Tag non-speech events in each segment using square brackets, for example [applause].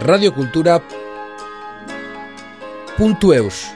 radiocultura.eus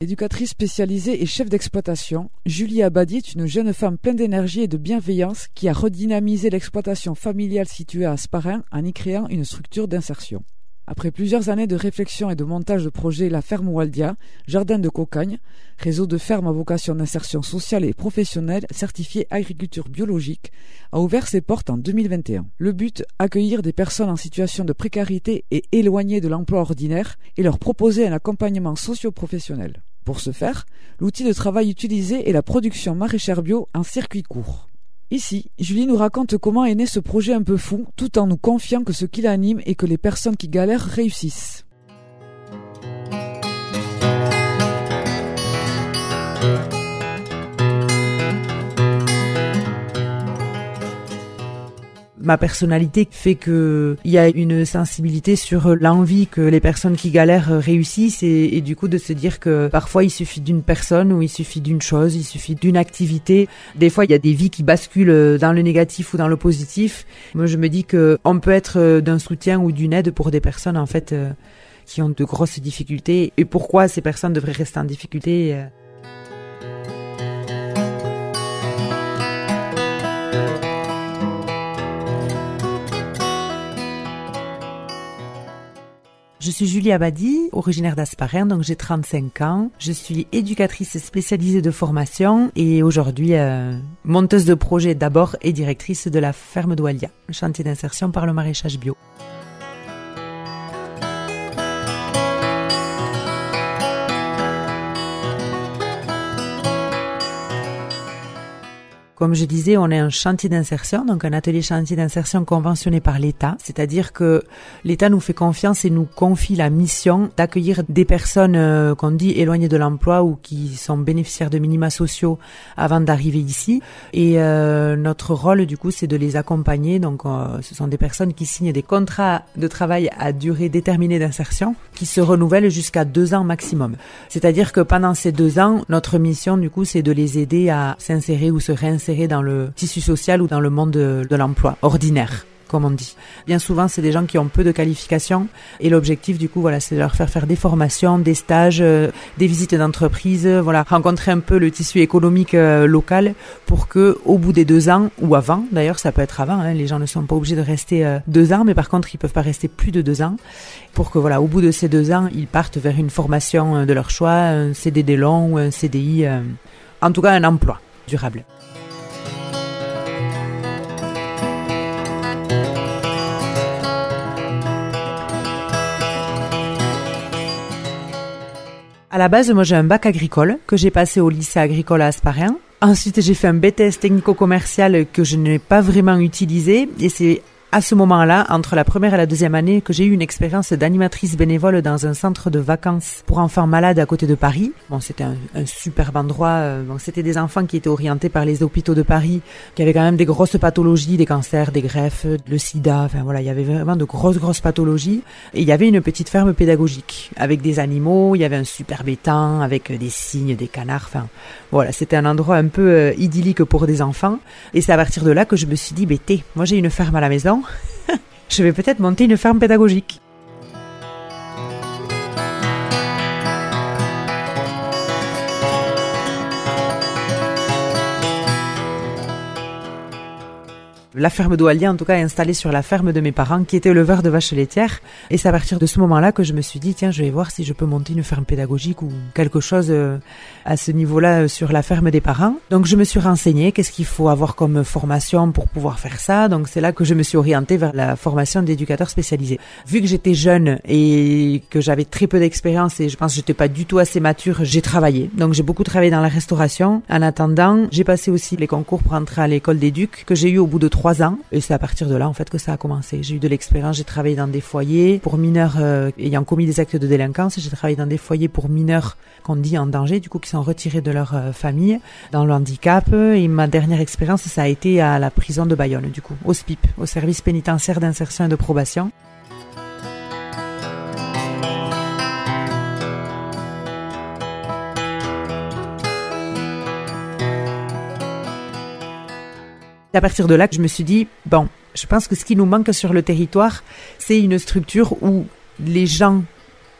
Éducatrice spécialisée et chef d'exploitation, Julie Abadi est une jeune femme pleine d'énergie et de bienveillance qui a redynamisé l'exploitation familiale située à Asparin en y créant une structure d'insertion. Après plusieurs années de réflexion et de montage de projet La Ferme Waldia, Jardin de Cocagne, réseau de fermes à vocation d'insertion sociale et professionnelle certifié agriculture biologique, a ouvert ses portes en 2021. Le but, accueillir des personnes en situation de précarité et éloignées de l'emploi ordinaire et leur proposer un accompagnement socio-professionnel. Pour ce faire, l'outil de travail utilisé est la production maraîchère bio en circuit court. Ici, Julie nous raconte comment est né ce projet un peu fou, tout en nous confiant que ce qui l'anime est que les personnes qui galèrent réussissent. Ma personnalité fait que il y a une sensibilité sur l'envie que les personnes qui galèrent réussissent et, du coup de se dire que parfois il suffit d'une personne ou il suffit d'une chose, il suffit d'une activité. Des fois il y a des vies qui basculent dans le négatif ou dans le positif. Moi je me dis que on peut être d'un soutien ou d'une aide pour des personnes en fait euh, qui ont de grosses difficultés et pourquoi ces personnes devraient rester en difficulté. Je suis Julie Abadi, originaire d'Asparin, donc j'ai 35 ans. Je suis éducatrice spécialisée de formation et aujourd'hui euh, monteuse de projet d'abord et directrice de la ferme d'Oualia, chantier d'insertion par le maraîchage bio. Comme je disais, on est un chantier d'insertion, donc un atelier chantier d'insertion conventionné par l'État, c'est-à-dire que l'État nous fait confiance et nous confie la mission d'accueillir des personnes euh, qu'on dit éloignées de l'emploi ou qui sont bénéficiaires de minima sociaux avant d'arriver ici. Et euh, notre rôle, du coup, c'est de les accompagner. Donc, euh, ce sont des personnes qui signent des contrats de travail à durée déterminée d'insertion, qui se renouvellent jusqu'à deux ans maximum. C'est-à-dire que pendant ces deux ans, notre mission, du coup, c'est de les aider à s'insérer ou se réinsérer dans le tissu social ou dans le monde de, l'emploi ordinaire comme on dit. Bien souvent, c'est des gens qui ont peu de qualifications et l'objectif, du coup, voilà, c'est de leur faire faire des formations, des stages, euh, des visites d'entreprise, voilà, rencontrer un peu le tissu économique euh, local pour que, au bout des deux ans ou avant, d'ailleurs, ça peut être avant, hein, les gens ne sont pas obligés de rester euh, deux ans, mais par contre, ils peuvent pas rester plus de deux ans, pour que, voilà, au bout de ces deux ans, ils partent vers une formation de leur choix, un CDD long ou un CDI, en tout cas, un emploi durable. À la base, moi j'ai un bac agricole que j'ai passé au lycée agricole à Asparin. Ensuite, j'ai fait un BTS technico-commercial que je n'ai pas vraiment utilisé et c'est à ce moment-là, entre la première et la deuxième année, que j'ai eu une expérience d'animatrice bénévole dans un centre de vacances pour enfants malades à côté de Paris. Bon, c'était un, un, superbe endroit. Euh, bon, c'était des enfants qui étaient orientés par les hôpitaux de Paris, qui avaient quand même des grosses pathologies, des cancers, des greffes, le sida. Enfin voilà, il y avait vraiment de grosses grosses pathologies. Et il y avait une petite ferme pédagogique avec des animaux. Il y avait un superbe étang avec des cygnes, des canards. Enfin voilà, c'était un endroit un peu euh, idyllique pour des enfants. Et c'est à partir de là que je me suis dit, bah, moi j'ai une ferme à la maison [laughs] je vais peut-être monter une ferme pédagogique. La ferme d'Oalia, en tout cas, est installée sur la ferme de mes parents, qui étaient éleveurs de vaches laitières. Et c'est à partir de ce moment-là que je me suis dit, tiens, je vais voir si je peux monter une ferme pédagogique ou quelque chose euh, à ce niveau-là euh, sur la ferme des parents. Donc, je me suis renseignée, qu'est-ce qu'il faut avoir comme formation pour pouvoir faire ça? Donc, c'est là que je me suis orientée vers la formation d'éducateur spécialisé. Vu que j'étais jeune et que j'avais très peu d'expérience et je pense que j'étais pas du tout assez mature, j'ai travaillé. Donc, j'ai beaucoup travaillé dans la restauration. En attendant, j'ai passé aussi les concours pour entrer à l'école d'éduc que j'ai eu au bout de trois ans. Et c'est à partir de là, en fait, que ça a commencé. J'ai eu de l'expérience, j'ai travaillé dans des foyers pour mineurs euh, ayant commis des actes de délinquance. J'ai travaillé dans des foyers pour mineurs qu'on dit en danger, du coup, qui sont retirés de leur euh, famille, dans le handicap. Et ma dernière expérience, ça a été à la prison de Bayonne, du coup, au SPIP, au service pénitentiaire d'insertion et de probation. À partir de là je me suis dit, bon, Je pense que ce qui nous manque sur le territoire, c'est une structure où les gens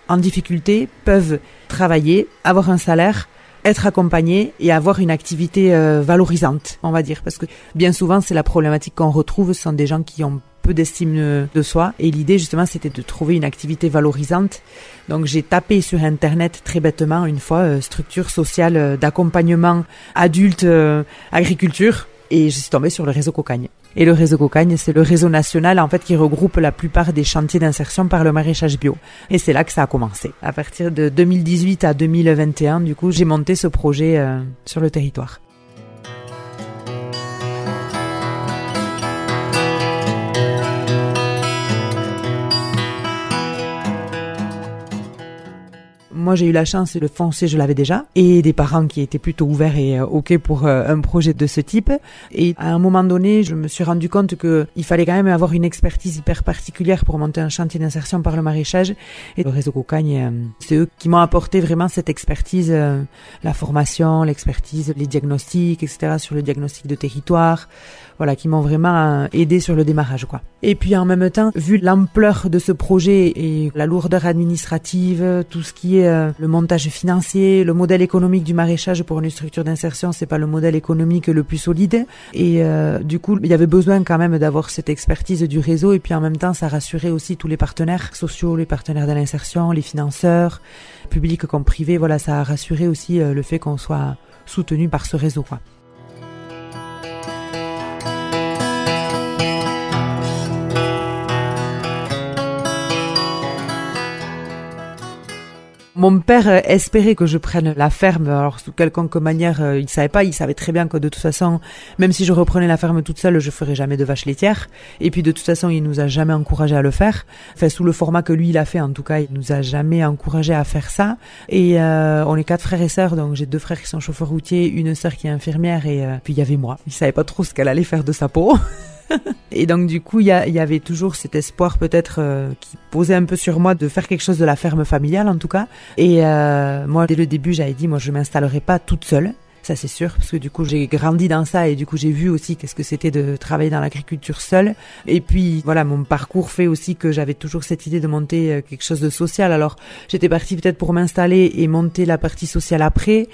en difficulté peuvent travailler, avoir un salaire, être accompagnés et avoir une activité euh, valorisante, on va dire. Parce que bien souvent, c'est la problématique qu'on retrouve, ce sont des gens qui ont peu d'estime de soi. Et l'idée, justement, c'était de trouver une activité valorisante. Donc, j'ai tapé sur Internet très bêtement une fois euh, structure sociale euh, d'accompagnement adulte agriculture et je suis tombée sur le réseau Cocagne. Et le réseau Cocagne, c'est le réseau national en fait qui regroupe la plupart des chantiers d'insertion par le maraîchage bio. Et c'est là que ça a commencé. À partir de 2018 à 2021, du coup, j'ai monté ce projet euh, sur le territoire. Moi, j'ai eu la chance de foncer, je l'avais déjà, et des parents qui étaient plutôt ouverts et euh, ok pour euh, un projet de ce type. Et à un moment donné, je me suis rendu compte que il fallait quand même avoir une expertise hyper particulière pour monter un chantier d'insertion par le maraîchage. Et le réseau Cocagne, euh, c'est eux qui m'ont apporté vraiment cette expertise, la formation, l'expertise, les diagnostics, etc. sur le diagnostic de territoire voilà, qui m'ont vraiment aidé sur le démarrage, quoi. Et puis en même temps, vu l'ampleur de ce projet et la lourdeur administrative, tout ce qui est euh, le montage financier, le modèle économique du maraîchage pour une structure d'insertion, c'est pas le modèle économique le plus solide. Et euh, du coup, il y avait besoin quand même d'avoir cette expertise du réseau. Et puis en même temps, ça rassurait aussi tous les partenaires sociaux, les partenaires de l'insertion, les financeurs, publics comme privés. Voilà, ça a rassuré aussi euh, le fait qu'on soit soutenu par ce réseau. Mon père euh, espérait que je prenne la ferme, alors sous quelconque manière, euh, il savait pas, il savait très bien que de toute façon, même si je reprenais la ferme toute seule, je ferais jamais de vache laitière. Et puis de toute façon, il nous a jamais encouragé à le faire. Enfin, sous le format que lui il a fait, en tout cas, il nous a jamais encouragé à faire ça. Et euh, on est quatre frères et sœurs, donc j'ai deux frères qui sont chauffeurs routiers, une sœur qui est infirmière, et puis il y avait moi. Il savait pas trop ce qu'elle allait faire de sa peau. [laughs] [laughs] et donc du coup, il y, avait toujours cet espoir peut-être euh, qui posait un peu sur moi de faire quelque chose de la ferme familiale en tout cas. Et euh, moi, dès le début, j'avais dit, moi, je m'installerai pas toute seule. C'est sûr, parce que du coup j'ai grandi dans ça et du coup j'ai vu aussi qu'est-ce que c'était de travailler dans l'agriculture seule. Et puis voilà, mon parcours fait aussi que j'avais toujours cette idée de monter euh, quelque chose de social. Alors j'étais partie peut-être pour m'installer et monter la partie sociale après.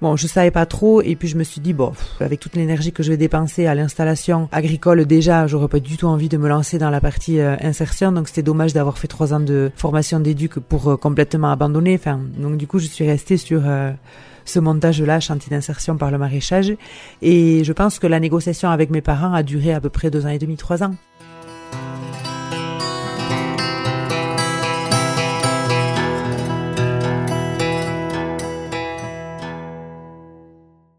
Bon, je savais pas trop et puis je me suis dit bon, avec toute l'énergie que je vais dépenser à l'installation agricole déjà, j'aurais pas du tout envie de me lancer dans la partie euh, insertion. Donc c'était dommage d'avoir fait trois ans de formation d'éduc pour euh, complètement abandonner. Enfin, donc du coup je suis restée sur euh, ce montage-là, chantier d'insertion par le maraîchage. Et je pense que la négociation avec mes parents a duré à peu près deux ans et demi, trois ans.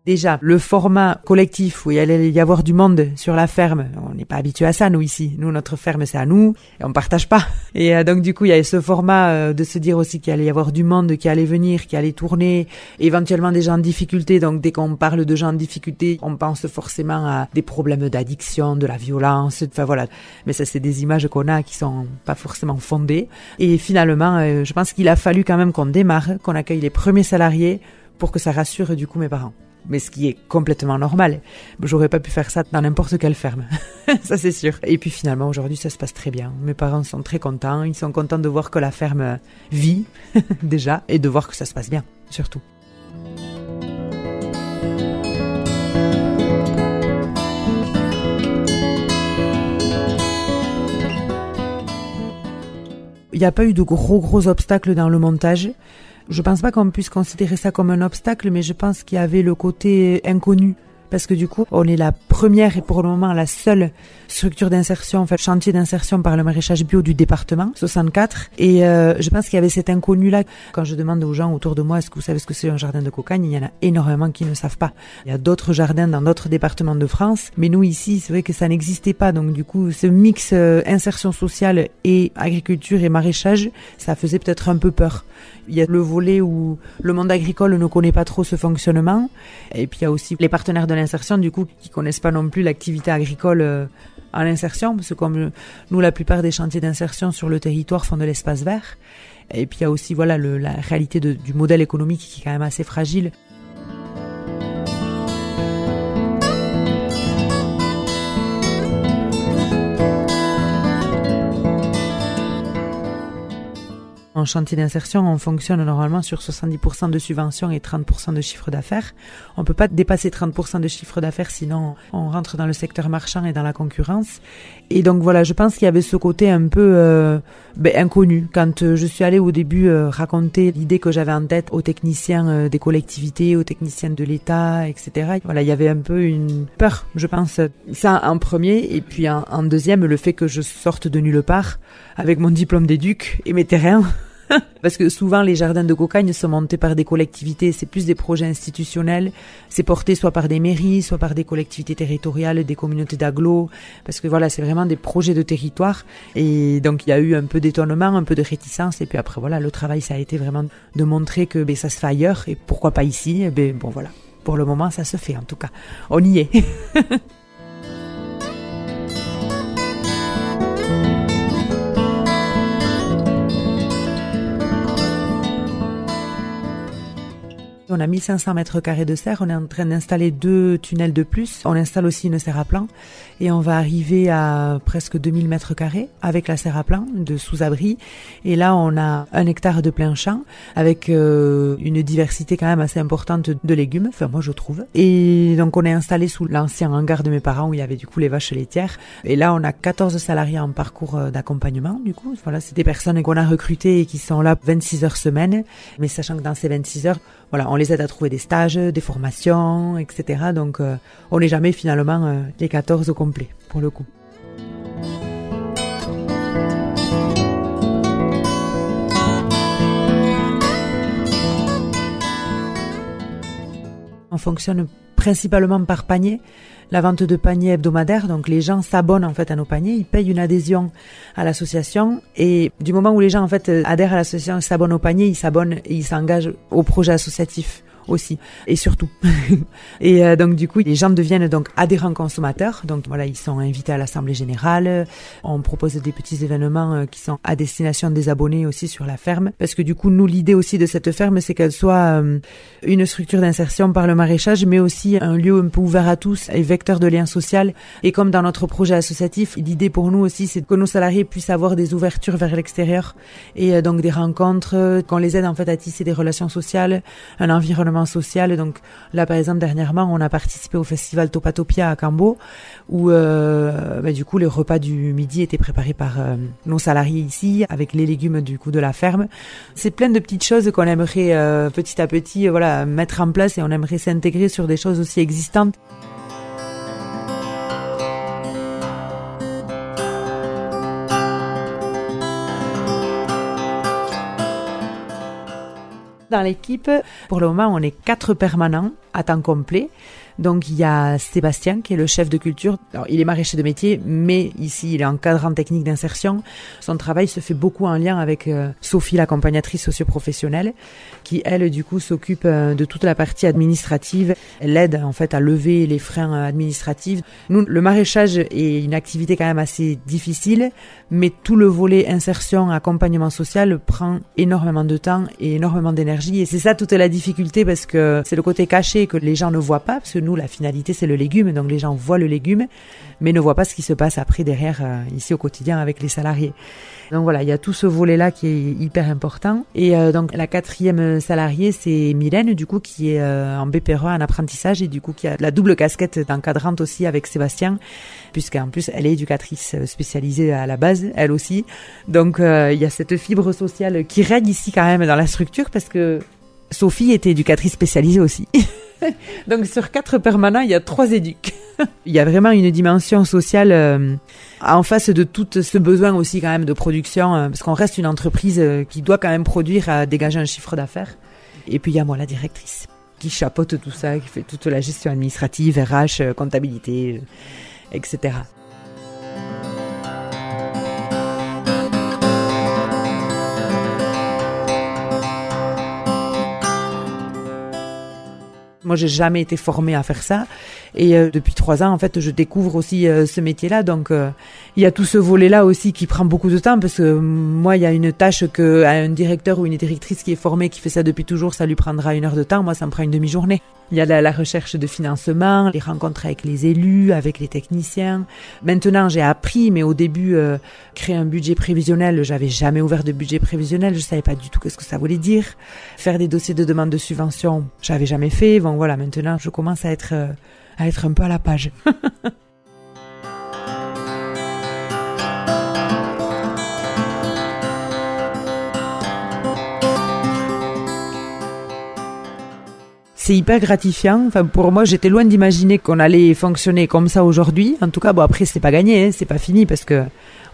Déjà, le format collectif où il allait y avoir du monde sur la ferme, on n'est pas habitué à ça, nous, ici. Nous, notre ferme, c'est à nous, et on partage pas. Et euh, donc, du coup, il y avait ce format euh, de se dire aussi qu'il allait y avoir du monde qui allait venir, qui allait tourner, éventuellement des gens en difficulté. Donc, dès qu'on parle de gens en difficulté, on pense forcément à des problèmes d'addiction, de la violence, enfin voilà. Mais ça, c'est des images qu'on a qui sont pas forcément fondées. Et finalement, euh, je pense qu'il a fallu quand même qu'on démarre, qu'on accueille les premiers salariés pour que ça rassure du coup mes parents mais ce qui est complètement normal. J'aurais pas pu faire ça dans n'importe quelle ferme, [laughs] ça c'est sûr. Et puis finalement aujourd'hui ça se passe très bien. Mes parents sont très contents, ils sont contents de voir que la ferme vit [laughs] déjà et de voir que ça se passe bien, surtout. Il n'y a pas eu de gros gros obstacles dans le montage. Je pense pas qu'on puisse considérer ça comme un obstacle, mais je pense qu'il y avait le côté inconnu. Parce que du coup, on est la première et pour le moment la seule structure d'insertion, en fait, chantier d'insertion par le maraîchage bio du département, 64. Et euh, je pense qu'il y avait cet inconnu-là. Quand je demande aux gens autour de moi, est-ce que vous savez ce que c'est un jardin de cocagne Il y en a énormément qui ne savent pas. Il y a d'autres jardins dans d'autres départements de France, mais nous ici, c'est vrai que ça n'existait pas. Donc du coup, ce mix euh, insertion sociale et agriculture et maraîchage, ça faisait peut-être un peu peur. Il y a le volet où le monde agricole ne connaît pas trop ce fonctionnement. Et puis il y a aussi les partenaires de l'insertion, du coup, qui connaissent pas non plus l'activité agricole euh, à l'insertion, parce que comme nous, la plupart des chantiers d'insertion sur le territoire font de l'espace vert. Et puis il y a aussi voilà la réalité du modèle économique qui est quand même assez fragile. En chantier d'insertion, on fonctionne normalement sur 70% de subventions et 30% de chiffre d'affaires. On peut pas dépasser 30% de chiffre d'affaires, sinon on rentre dans le secteur marchand et dans la concurrence. Et donc voilà, je pense qu'il y avait ce côté un peu euh, ben, inconnu. Quand euh, je suis allée au début euh, raconter l'idée que j'avais en tête aux techniciens des collectivités, aux techniciens de l'État, etc. Voilà, il y avait un peu une peur, je pense. Ça en premier, et puis en, en deuxième, le fait que je sorte de nulle part avec mon diplôme d'éduc et mes terrains. [laughs] Parce que souvent les jardins de cocagne sont montés par des collectivités, c'est plus des projets institutionnels, c'est porté soit par des mairies, soit par des collectivités territoriales, des communautés d'agglo, parce que voilà, c'est vraiment des projets de territoire. Et donc il y a eu un peu d'étonnement, un peu de réticence, et puis après voilà, le travail ça a été vraiment de montrer que ben, ça se fait ailleurs, et pourquoi pas ici, et ben bon voilà. Pour le moment, ça se fait en tout cas. On y est. [laughs] On a 1500 mètres carrés de serre. On est en train d'installer deux tunnels de plus. On installe aussi une serre à plan. Et on va arriver à presque 2000 mètres carrés avec la serre à plan de sous-abri. Et là, on a un hectare de plein champ avec euh, une diversité quand même assez importante de légumes. Enfin, moi, je trouve. Et donc, on est installé sous l'ancien hangar de mes parents où il y avait du coup les vaches laitières. Et là, on a 14 salariés en parcours euh, d'accompagnement. Du coup, voilà, c'est des personnes qu'on a recrutées et qui sont là 26 heures semaine. Mais sachant que dans ces 26 heures, voilà, on les aide à trouver des stages, des formations, etc. Donc, euh, on n'est jamais finalement euh, les 14 au complet, pour le coup. On fonctionne principalement par panier. La vente de paniers hebdomadaires. Donc les gens s'abonnent en fait à nos paniers, ils payent une adhésion à l'association. Et du moment où les gens en fait adhèrent à l'association, s'abonnent au panier, ils s'abonnent et ils s'engagent au projet associatif aussi et surtout. [laughs] et euh, donc du coup, les gens deviennent donc adhérents consommateurs. Donc voilà, ils sont invités à l'assemblée générale. On propose des petits événements euh, qui sont à destination des abonnés aussi sur la ferme parce que du coup, nous l'idée aussi de cette ferme, c'est qu'elle soit euh, une structure d'insertion par le maraîchage, mais aussi un lieu un peu ouvert à tous et vecteur de lien social. Et comme dans notre projet associatif, l'idée pour nous aussi, c'est que nos salariés puissent avoir des ouvertures vers l'extérieur et donc des rencontres, qu'on les aide en fait à tisser des relations sociales, un environnement social. Donc là, par exemple, dernièrement, on a participé au festival Topatopia à Cambo, où euh, bah, du coup, les repas du midi étaient préparés par euh, nos salariés ici, avec les légumes du coup de la ferme. C'est plein de petites choses qu'on aimerait euh, petit à petit, voilà, mettre en place et on aimerait s'intégrer sur des choses aussi existantes. Dans l'équipe, pour le moment, on est quatre permanents à temps complet. Donc il y a Sébastien qui est le chef de culture. Alors, il est maraîcher de métier, mais ici il est encadrant technique d'insertion. Son travail se fait beaucoup en lien avec euh, Sophie, l'accompagnatrice socioprofessionnelle, qui elle du coup s'occupe euh, de toute la partie administrative. Elle aide en fait à lever les freins euh, administratifs. Nous, le maraîchage est une activité quand même assez difficile, mais tout le volet insertion, accompagnement social prend énormément de temps et énormément d'énergie. Et c'est ça toute la difficulté parce que c'est le côté caché que les gens ne voient pas, parce que nous, la finalité, c'est le légume, donc les gens voient le légume, mais ne voient pas ce qui se passe après derrière, euh, ici au quotidien avec les salariés. Donc voilà, il y a tout ce volet-là qui est hyper important. Et euh, donc la quatrième salariée, c'est Mylène, du coup, qui est euh, en BPRE, en apprentissage, et du coup qui a la double casquette d'encadrante aussi avec Sébastien, puisqu'en plus elle est éducatrice spécialisée à la base, elle aussi. Donc il y a cette fibre sociale qui règne ici quand même dans la structure, parce que Sophie était éducatrice spécialisée aussi. [laughs] [laughs] Donc sur quatre permanents, il y a trois éduques. [laughs] il y a vraiment une dimension sociale euh, en face de tout ce besoin aussi quand même de production, euh, parce qu'on reste une entreprise euh, qui doit quand même produire à dégager un chiffre d'affaires. Et puis il y a moi la directrice qui chapeaute tout ça, qui fait toute la gestion administrative, RH, comptabilité, etc. Moi, j'ai jamais été formée à faire ça. Et euh, depuis trois ans, en fait, je découvre aussi euh, ce métier-là. Donc, euh, il y a tout ce volet-là aussi qui prend beaucoup de temps parce que moi, il y a une tâche que un directeur ou une directrice qui est formée, qui fait ça depuis toujours, ça lui prendra une heure de temps. Moi, ça me prend une demi-journée. Il y a la, la, recherche de financement, les rencontres avec les élus, avec les techniciens. Maintenant, j'ai appris, mais au début, créer un budget prévisionnel, j'avais jamais ouvert de budget prévisionnel, je savais pas du tout qu'est-ce que ça voulait dire. Faire des dossiers de demande de subvention, j'avais jamais fait. Bon, voilà, maintenant, je commence à être à être un peu à la page. [laughs] c'est hyper gratifiant. Enfin, pour moi, j'étais loin d'imaginer qu'on allait fonctionner comme ça aujourd'hui. En tout cas, bon, après, c'est pas gagné, hein, c'est pas fini parce que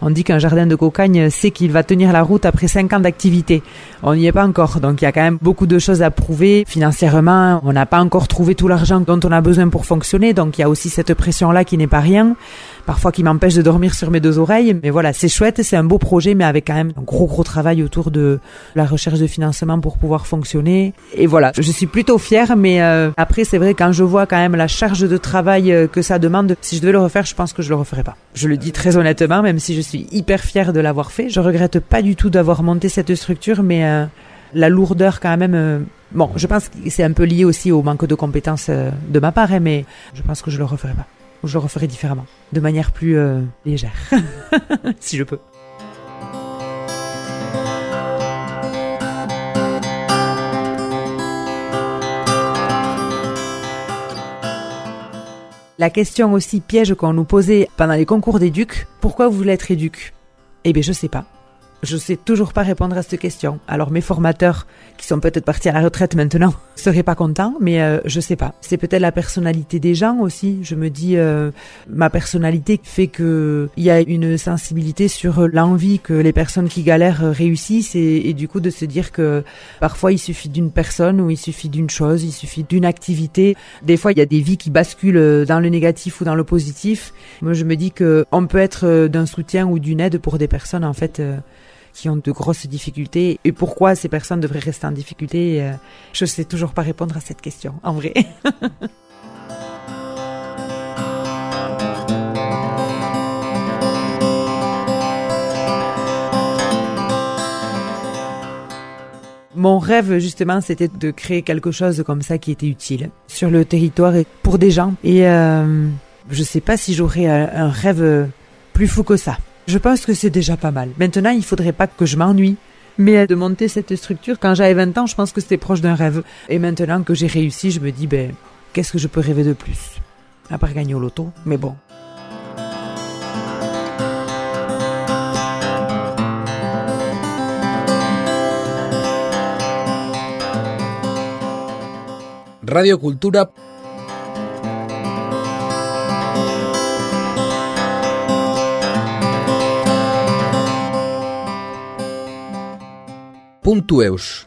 on dit qu'un jardin de cocagne sait qu'il va tenir la route après cinq ans d'activité. On n'y est pas encore, donc il y a quand même beaucoup de choses à prouver. Financièrement, on n'a pas encore trouvé tout l'argent dont on a besoin pour fonctionner, donc il y a aussi cette pression-là qui n'est pas rien parfois qui m'empêche de dormir sur mes deux oreilles. Mais voilà, c'est chouette, c'est un beau projet, mais avec quand même un gros gros travail autour de la recherche de financement pour pouvoir fonctionner. Et voilà, je suis plutôt fière, mais euh, après c'est vrai quand je vois quand même la charge de travail euh, que ça demande, si je devais le refaire, je pense que je le referais pas. Je le dis très honnêtement, même si je suis hyper fière de l'avoir fait, je regrette pas du tout d'avoir monté cette structure, mais euh, la lourdeur quand même. bon, je pense que c'est un peu lié aussi au manque de compétences de ma part, hein, mais je pense que je le referais pas je le referai différemment, de manière plus euh, légère, [laughs] si je peux. La question aussi piège qu'on nous posait pendant les concours d'éduc, pourquoi vous voulez être éduc Eh bien, je sais pas. Je sais toujours pas répondre à cette question. Alors mes formateurs, qui sont peut-être partis à la retraite maintenant, [laughs] seraient pas contents, mais euh, je sais pas. C'est peut-être la personnalité des gens aussi. Je me dis, euh, ma personnalité fait que il y a une sensibilité sur l'envie que les personnes qui galèrent réussissent et, et, du coup de se dire que parfois il suffit d'une personne ou il suffit d'une chose, il suffit d'une activité. Des fois il y a des vies qui basculent dans le négatif ou dans le positif. Moi je me dis que on peut être d'un soutien ou d'une aide pour des personnes en fait. Euh, qui ont de grosses difficultés et pourquoi ces personnes devraient rester en difficulté, euh, je ne sais toujours pas répondre à cette question, en vrai. [laughs] Mon rêve, justement, c'était de créer quelque chose comme ça qui était utile sur le territoire et pour des gens. Et euh, je sais pas si j'aurais un rêve plus fou que ça. Je pense que c'est déjà pas mal. Maintenant, il faudrait pas que je m'ennuie. Mais de monter cette structure, quand j'avais 20 ans, je pense que c'était proche d'un rêve. Et maintenant que j'ai réussi, je me dis, ben, qu'est-ce que je peux rêver de plus? À part gagner au loto, mais bon. Radio Cultura Ponto Eus.